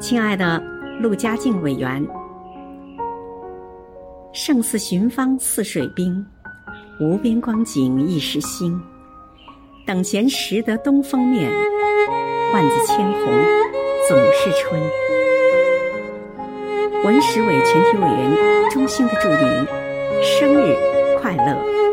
亲爱的陆家静委员，胜似寻芳泗水滨，无边光景一时新。等闲识得东风面，万紫千红总是春。文史委全体委员衷心的祝您生日快乐！